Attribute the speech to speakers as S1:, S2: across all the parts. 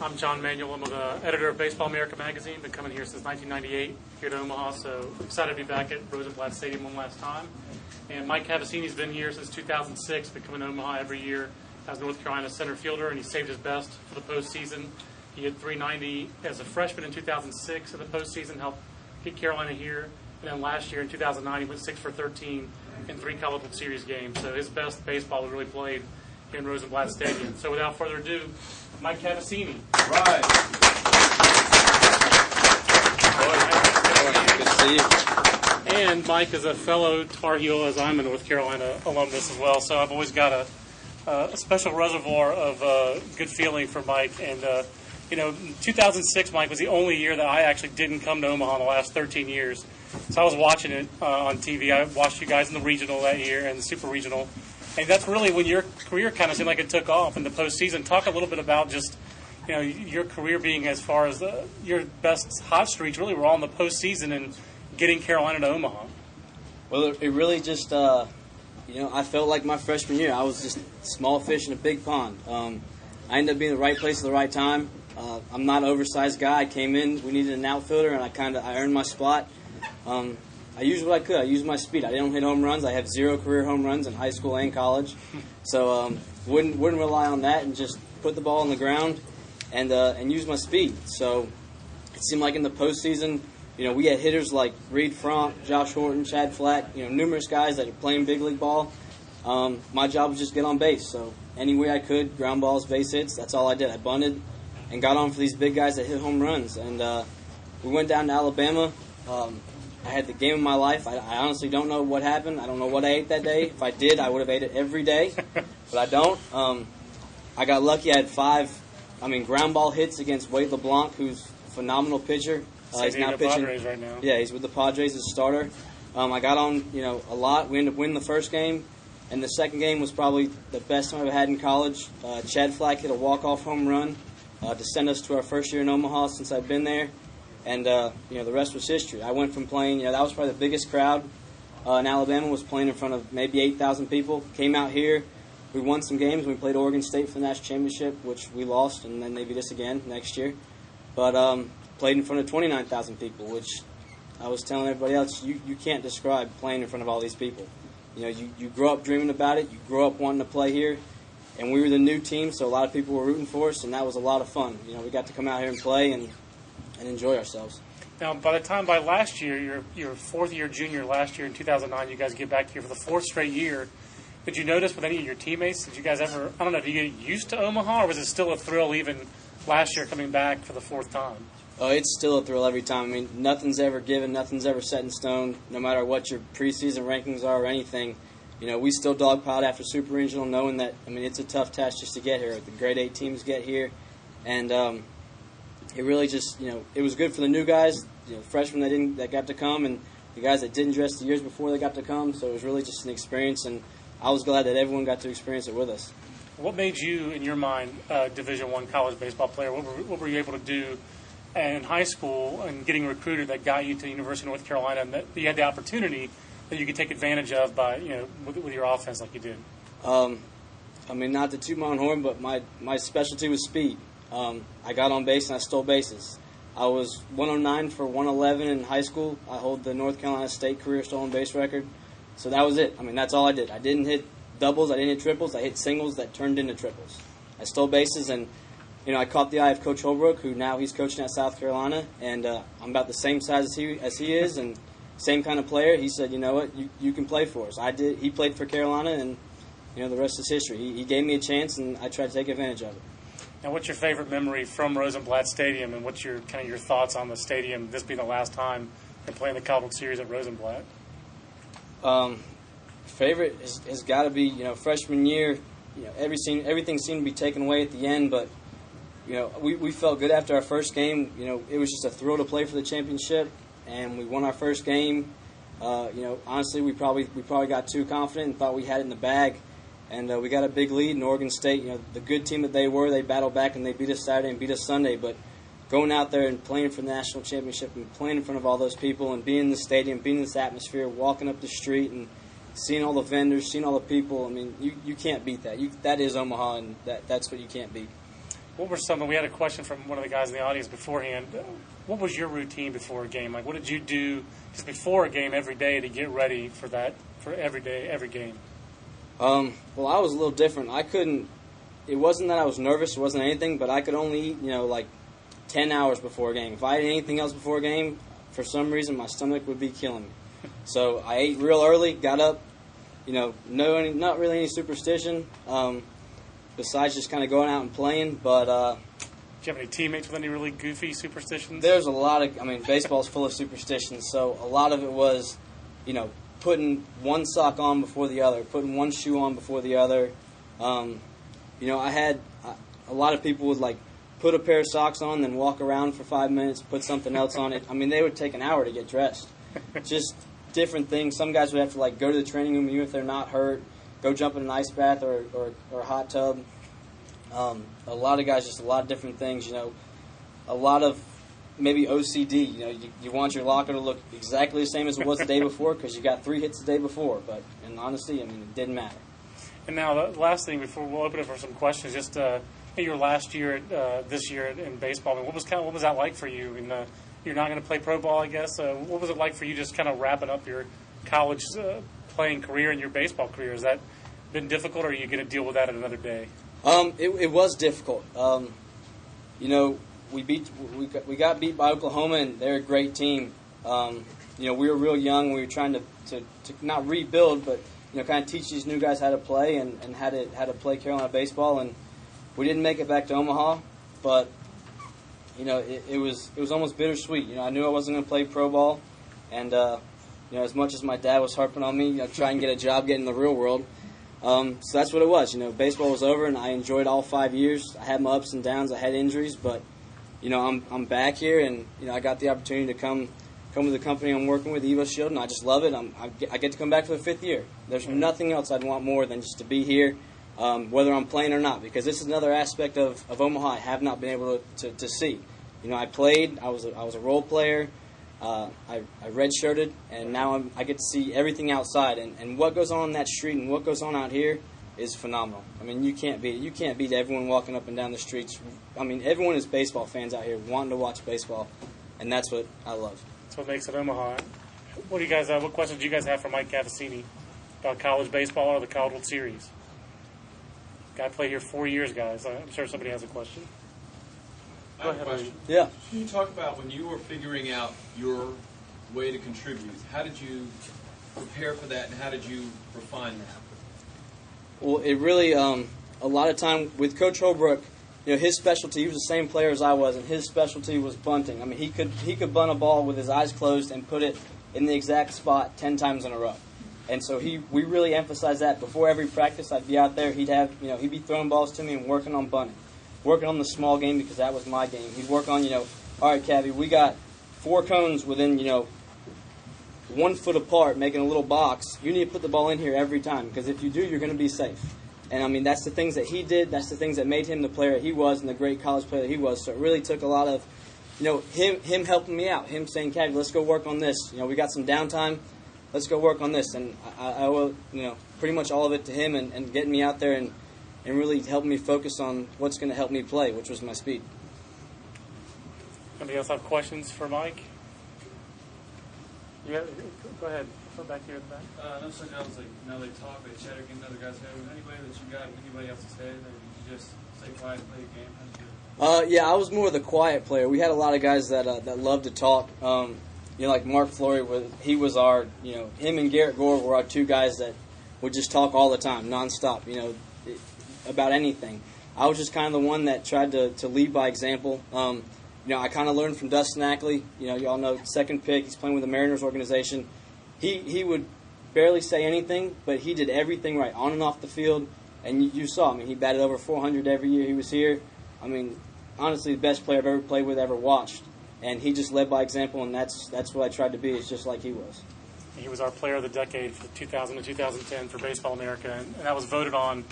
S1: I'm John Manuel. I'm the editor of Baseball America magazine. Been coming here since 1998 here to Omaha, so excited to be back at Rosenblatt Stadium one last time. And Mike Cavasinni's been here since 2006. Been coming to Omaha every year as North Carolina center fielder, and he saved his best for the postseason. He hit 390 as a freshman in 2006 in the postseason, helped get Carolina here. And then last year in 2009, he went six for 13 in three College World Series games. So his best baseball was really played here in Rosenblatt Stadium. So without further ado, Mike Cavasinni.
S2: Right. Good to see you.
S1: And Mike is a fellow Tar Heel, as I'm a North Carolina alumnus as well. So I've always got a, a special reservoir of uh, good feeling for Mike. And, uh, you know, 2006, Mike, was the only year that I actually didn't come to Omaha in the last 13 years. So I was watching it uh, on TV. I watched you guys in the regional that year and the super regional. And that's really when your career kind of seemed like it took off in the postseason. Talk a little bit about just you know your career being as far as the, your best hot streaks really were all in the postseason and getting Carolina to Omaha.
S2: Well, it really just uh, you know I felt like my freshman year I was just small fish in a big pond. Um, I ended up being in the right place at the right time. Uh, I'm not an oversized guy. I came in, we needed an outfielder, and I kind of I earned my spot. Um, I used what I could. I used my speed. I didn't hit home runs. I have zero career home runs in high school and college, so um, wouldn't wouldn't rely on that and just put the ball on the ground and uh, and use my speed. So it seemed like in the postseason, you know, we had hitters like Reid Fronk, Josh Horton, Chad Flack, you know, numerous guys that are playing big league ball. Um, my job was just get on base. So any way I could, ground balls, base hits. That's all I did. I bunted and got on for these big guys that hit home runs. And uh, we went down to Alabama. Um, I had the game of my life. I, I, honestly don't know what happened. I don't know what I ate that day. If I did, I would have ate it every day, but I don't. Um, I got lucky. I had five, I mean, ground ball hits against Wade LeBlanc, who's a phenomenal pitcher.
S1: Uh, he's now pitching. Right now.
S2: Yeah, he's with the Padres as a starter. Um, I got on, you know, a lot. We ended up winning the first game, and the second game was probably the best time I've had in college. Uh, Chad Flack hit a walk-off home run uh, to send us to our first year in Omaha since I've been there and uh, you know the rest was history. I went from playing, you know, that was probably the biggest crowd uh, in Alabama was playing in front of maybe 8,000 people. Came out here, we won some games. We played Oregon State for the national championship, which we lost, and then they beat us again next year. But um, played in front of 29,000 people, which I was telling everybody else, you, you can't describe playing in front of all these people. You know, you, you grow up dreaming about it, you grow up wanting to play here, and we were the new team, so a lot of people were rooting for us, and that was a lot of fun. You know, we got to come out here and play, and and enjoy ourselves.
S1: Now, by the time by last year, your your fourth year junior last year in 2009, you guys get back here for the fourth straight year. Did you notice with any of your teammates? Did you guys ever? I don't know. Did you get used to Omaha, or was it still a thrill even last year coming back for the fourth time?
S2: Oh, it's still a thrill every time. I mean, nothing's ever given, nothing's ever set in stone. No matter what your preseason rankings are or anything, you know, we still dogpiled after Super Regional, knowing that. I mean, it's a tough task just to get here. The grade eight teams get here, and um, it really just you know it was good for the new guys, you know, freshmen that didn't that got to come, and the guys that didn't dress the years before they got to come. So it was really just an experience, and I was glad that everyone got to experience it with us.
S1: What made you, in your mind, a Division One college baseball player? What were, what were you able to do in high school and getting recruited that got you to the University of North Carolina, and that you had the opportunity that you could take advantage of by you know with, with your offense like you did?
S2: Um, I mean, not to toot my own horn, but my my specialty was speed. Um, I got on base and I stole bases. I was 109 for 111 in high school. I hold the North Carolina State career stolen base record. So that was it. I mean, that's all I did. I didn't hit doubles. I didn't hit triples. I hit singles that turned into triples. I stole bases, and you know, I caught the eye of Coach Holbrook, who now he's coaching at South Carolina, and uh, I'm about the same size as he as he is, and same kind of player. He said, you know what, you you can play for us. I did. He played for Carolina, and you know, the rest is history. He, he gave me a chance, and I tried to take advantage of it.
S1: Now, what's your favorite memory from Rosenblatt Stadium, and what's your kind of your thoughts on the stadium? This being the last time you're playing the College Series at Rosenblatt.
S2: Um, favorite has, has got to be you know freshman year. You know every scene, everything seemed to be taken away at the end, but you know we, we felt good after our first game. You know it was just a thrill to play for the championship, and we won our first game. Uh, you know honestly, we probably we probably got too confident and thought we had it in the bag and uh, we got a big lead in Oregon State. You know, the good team that they were, they battled back and they beat us Saturday and beat us Sunday. But going out there and playing for the national championship and playing in front of all those people and being in the stadium, being in this atmosphere, walking up the street and seeing all the vendors, seeing all the people. I mean, you, you can't beat that. You, that is Omaha, and that, that's what you can't beat.
S1: what were some? We had a question from one of the guys in the audience beforehand. What was your routine before a game? Like, what did you do just before a game every day to get ready for that for every day, every game?
S2: Um, well, I was a little different. I couldn't. It wasn't that I was nervous. It wasn't anything. But I could only eat, you know, like ten hours before a game. If I ate anything else before a game, for some reason my stomach would be killing me. So I ate real early. Got up. You know, no, any, not really any superstition. Um, besides just kind of going out and playing, but. Uh,
S1: do you have any teammates with any really goofy superstitions?
S2: There's a lot of, I mean, baseball's full of superstitions, so a lot of it was, you know, putting one sock on before the other, putting one shoe on before the other. Um, you know, I had a lot of people would like put a pair of socks on, then walk around for five minutes, put something else on it. I mean, they would take an hour to get dressed. Just different things. Some guys would have to like go to the training room even if they're not hurt, go jump in an ice bath or, or, or a hot tub. Um, a lot of guys, just a lot of different things. You know, a lot of maybe OCD. You know, you, you want your locker to look exactly the same as it was the day before because you got three hits the day before. But in honesty, I mean, it didn't matter.
S1: And now, the last thing before we'll open it for some questions, just uh, your last year, at, uh, this year in baseball. I mean, what was kind of, what was that like for you? And uh, you're not going to play pro ball, I guess. Uh, what was it like for you, just kind of wrapping up your college uh, playing career and your baseball career? Has that been difficult, or are you going to deal with that at another day?
S2: Um, it, it, was difficult. Um, you know, we beat we got, we got beat by Oklahoma, and they're a great team. Um, you know, we were real young. We were trying to, to, to not rebuild, but you know, kind of teach these new guys how to play and, and how to how to play Carolina baseball. And we didn't make it back to Omaha, but you know, it, it was it was almost bittersweet. You know, I knew I wasn't going to play pro ball, and uh, you know, as much as my dad was harping on me, you know, try and get a job, get in the real world. Um, so that's what it was. You know, baseball was over, and I enjoyed all five years. I had my ups and downs. I had injuries, but you know, I'm I'm back here, and you know, I got the opportunity to come come with the company I'm working with, EvoShield, and I just love it. I'm, I get to come back for the fifth year. There's nothing else I'd want more than just to be here, um, whether I'm playing or not, because this is another aspect of, of Omaha I have not been able to, to, to see. You know, I played. I was a, I was a role player. Uh, I, I redshirted, and now I'm, I get to see everything outside. And, and what goes on in that street and what goes on out here is phenomenal. I mean, you can't beat it. You can't beat everyone walking up and down the streets. I mean, everyone is baseball fans out here wanting to watch baseball, and that's what I love.
S1: That's what makes it Omaha. What do you guys? Uh, what questions do you guys have for Mike Cavasinni about college baseball or the College World Series? Guy played here four years, guys. I'm sure somebody has a question.
S3: I have a question.
S2: Yeah.
S3: Can you talk about when you were figuring out your way to contribute? How did you prepare for that, and how did you refine that?
S2: Well, it really um, a lot of time with Coach Holbrook. You know, his specialty. He was the same player as I was, and his specialty was bunting. I mean, he could he could bunt a ball with his eyes closed and put it in the exact spot ten times in a row. And so he, we really emphasized that before every practice. I'd be out there. He'd have, you know, he'd be throwing balls to me and working on bunting working on the small game because that was my game. He'd work on, you know, all right, Cavi, we got four cones within, you know, one foot apart, making a little box. You need to put the ball in here every time because if you do, you're going to be safe. And I mean, that's the things that he did. That's the things that made him the player that he was and the great college player that he was. So it really took a lot of, you know, him him helping me out. Him saying, "Cavi, let's go work on this." You know, we got some downtime. Let's go work on this. And I, I owe, you know, pretty much all of it to him and, and getting me out there and and really helped me focus on what's going to help me play, which was my speed.
S1: Anybody else have questions for Mike? Yeah, go ahead. Go back here at the back.
S4: Uh, no, so now it's like now they talk, they chatter, get another guy's head. Was anybody that you got anybody else's head, or you just stay quiet, play the game?
S2: Uh, yeah, I was more of the quiet player. We had a lot of guys that uh, that loved to talk. Um, you know, like Mark Fleury was he was our you know him and Garrett Gore were our two guys that would just talk all the time, nonstop. You know, about anything. I was just kind of the one that tried to, to lead by example. Um, you know, I kind of learned from Dustin Ackley. You know, y'all know second pick. He's playing with the Mariners organization. He he would barely say anything, but he did everything right on and off the field. And you, you saw. I mean, he batted over 400 every year he was here. I mean, honestly, the best player I've ever played with, ever watched. And he just led by example, and that's that's what I tried to be. Is just like he was.
S1: He was our player of the decade for 2000 to 2010 for Baseball America, and, and that was voted on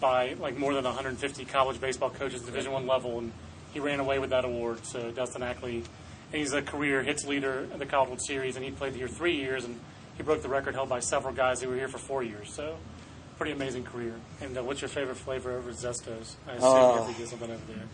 S1: by like more than 150 college baseball coaches, Division One level, and he ran away with that award. So Dustin Ackley, he's a career hits leader in the Caldwell Series, and he played here three years, and he broke the record held by several guys who were here for four years. So pretty amazing career. And uh, what's your favorite flavor over Zestos? I assume uh, you have to get something over there.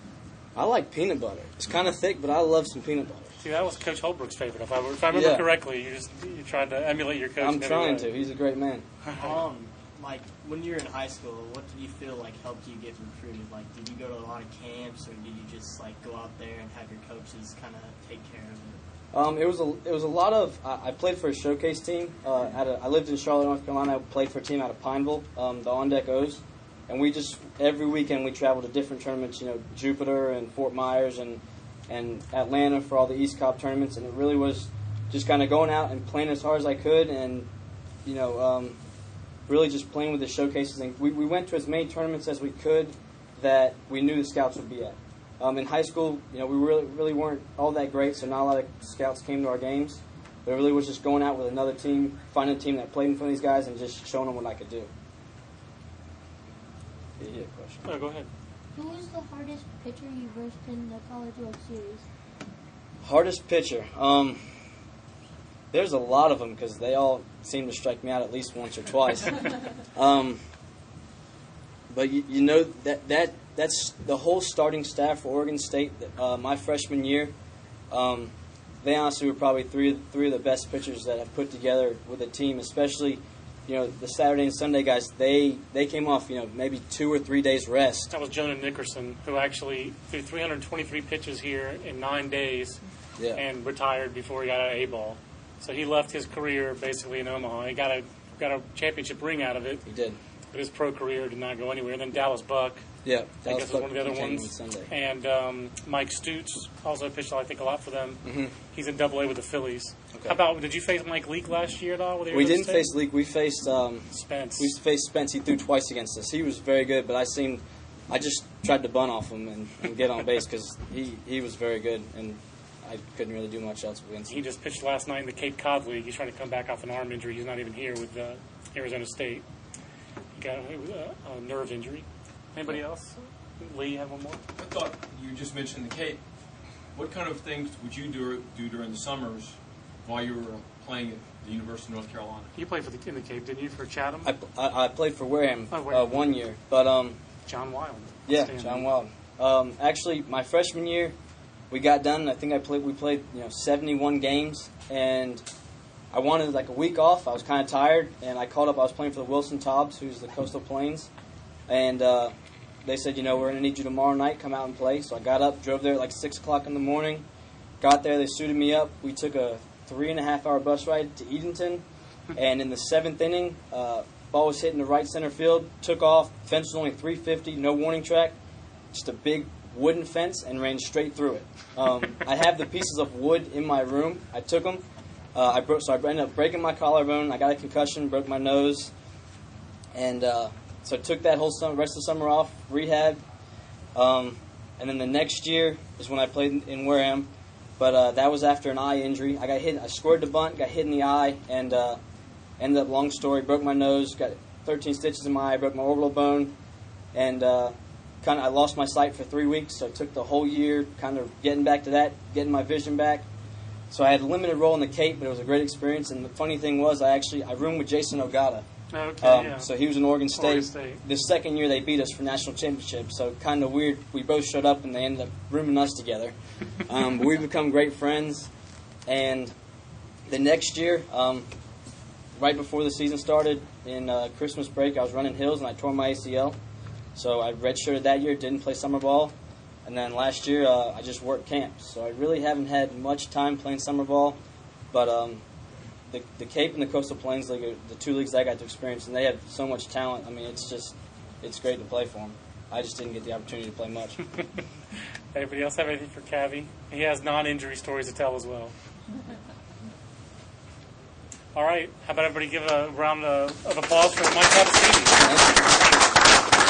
S2: I like peanut butter. It's kind of thick, but I love some peanut butter.
S1: See, that was Coach Holbrook's favorite. If I, if I remember
S2: Yeah.
S1: correctly, you just you tried to emulate your coach.
S2: I'm trying
S1: way.
S2: to. He's a great man.
S5: Um, like when you were in high school, what did you feel like helped you get recruited? Like, did you go to a lot of camps, or did you just like go out there and have your coaches kind of take care of it?
S2: Um, it was a it was a lot of. I, I played for a showcase team. Uh, at a, I lived in Charlotte, North Carolina. I played for a team out of Pineville, um, the On Deck O's, and we just every weekend we traveled to different tournaments. You know, Jupiter and Fort Myers and and Atlanta for all the East Cobb tournaments, and it really was just kind of going out and playing as hard as I could, and you know, um, really just playing with the showcases. And we, we went to as many tournaments as we could that we knew the scouts would be at. Um, in high school, you know, we really really weren't all that great, so not a lot of scouts came to our games. But it really was just going out with another team, finding a team that played in front of these guys, and just showing them what I could do. Yeah, yeah, question.
S1: Oh, go ahead.
S6: Who was the hardest pitcher you versed in the College World Series?
S2: Hardest pitcher. Um, there's a lot of them because they all seem to strike me out at least once or twice. um, but you, you know that that that's the whole starting staff for Oregon State. Uh, my freshman year, um, they honestly were probably three three of the best pitchers that I've put together with a team. Especially, you know, the Saturday and Sunday guys. They they came off you know maybe two or three days rest.
S1: That was Jonah Nickerson, who actually threw 323 pitches here in nine days
S2: Yeah.
S1: and retired before he got out of A ball. So he left his career basically in Omaha. He got a got a championship ring out of it,
S2: he did.
S1: but his pro career did not go anywhere. then Dallas Buck,
S2: Yeah,
S1: I guess was one of the other ones,
S2: Sunday.
S1: and um, Mike Stutes also pitched I think a lot for them.
S2: Mhm.
S1: He's in Double A with the Phillies.
S2: Okay.
S1: How about did you face Mike Leake last year at all? with
S2: We didn't
S1: State?
S2: face Leake. We faced um,
S1: Spence.
S2: we faced Spence. He threw twice against us. He was very good, but I seen I just tried to bunt off him and, and get on base because he, he was very good, and I couldn't really do much else against
S1: He just pitched last night in the Cape Cod League. He's trying to come back off an arm injury. He's not even here with uh, Arizona State. He got a, a nerve injury. Anybody else? Lee, you have one more?
S3: I thought you just mentioned the Cape. What kind of things would you do, do during the summers while you were playing at the University of North Carolina?
S1: You played for the in the Cape, didn't you, for Chatham?
S2: I, I, I played for Wareham
S1: Oh,
S2: uh, one year, but um,
S1: John Wild.
S2: yeah, John Wild. Um, actually, my freshman year, we got done. I think I played. We played you know 71 games, and I wanted like a week off. I was kind of tired, and I called up. I was playing for the Wilson Tobs, who's the Coastal Plains, and uh, they said, you know, we're going to need you tomorrow night. Come out and play. So I got up, drove there at like six o'clock in the morning. Got there, they suited me up. We took a three and a half hour bus ride to Edenton, and in the seventh inning, uh, ball was hitting the right center field. Took off. Fence was only 350, no warning track, just a big wooden fence, and ran straight through it. Um, I have the pieces of wood in my room. I took them. Uh, I broke, so I ended up breaking my collarbone. I got a concussion, broke my nose, and uh, so I took that whole summer, rest of the summer off, rehab, um, and then the next year is when I played in, in Wareham. But uh, that was after an eye injury. I got hit. I scored the bunt, got hit in the eye, and uh, ended up long story. Broke my nose, got 13 stitches in my eye, broke my orbital bone, and uh, kind of I lost my sight for three weeks. So it took the whole year, kind of getting back to that, getting my vision back. So I had a limited role in the Cape, but it was a great experience. And the funny thing was, I actually I roomed with Jason Ogata.
S1: Okay,
S2: Um,
S1: yeah.
S2: So he was in Oregon State.
S1: Oregon State.
S2: The second year they beat us for national championship. So kind of weird. We both showed up and they ended up rooming us together. Um, we've become great friends. And the next year, um, right before the season started, in uh, Christmas break, I was running hills and I tore my ACL. So I redshirted that year, didn't play summer ball. And then last year, uh, I just worked camps. So I really haven't had much time playing summer ball. But um, the, the Cape and the Coastal Plains League are the two leagues I got to experience, and they have so much talent. I mean, it's just it's great to play for them. I just didn't get the opportunity to play much.
S1: Anybody else have anything for Cavi? He has non-injury stories to tell as well. All right, how about everybody give a round of, of applause for Mike Cavasinni?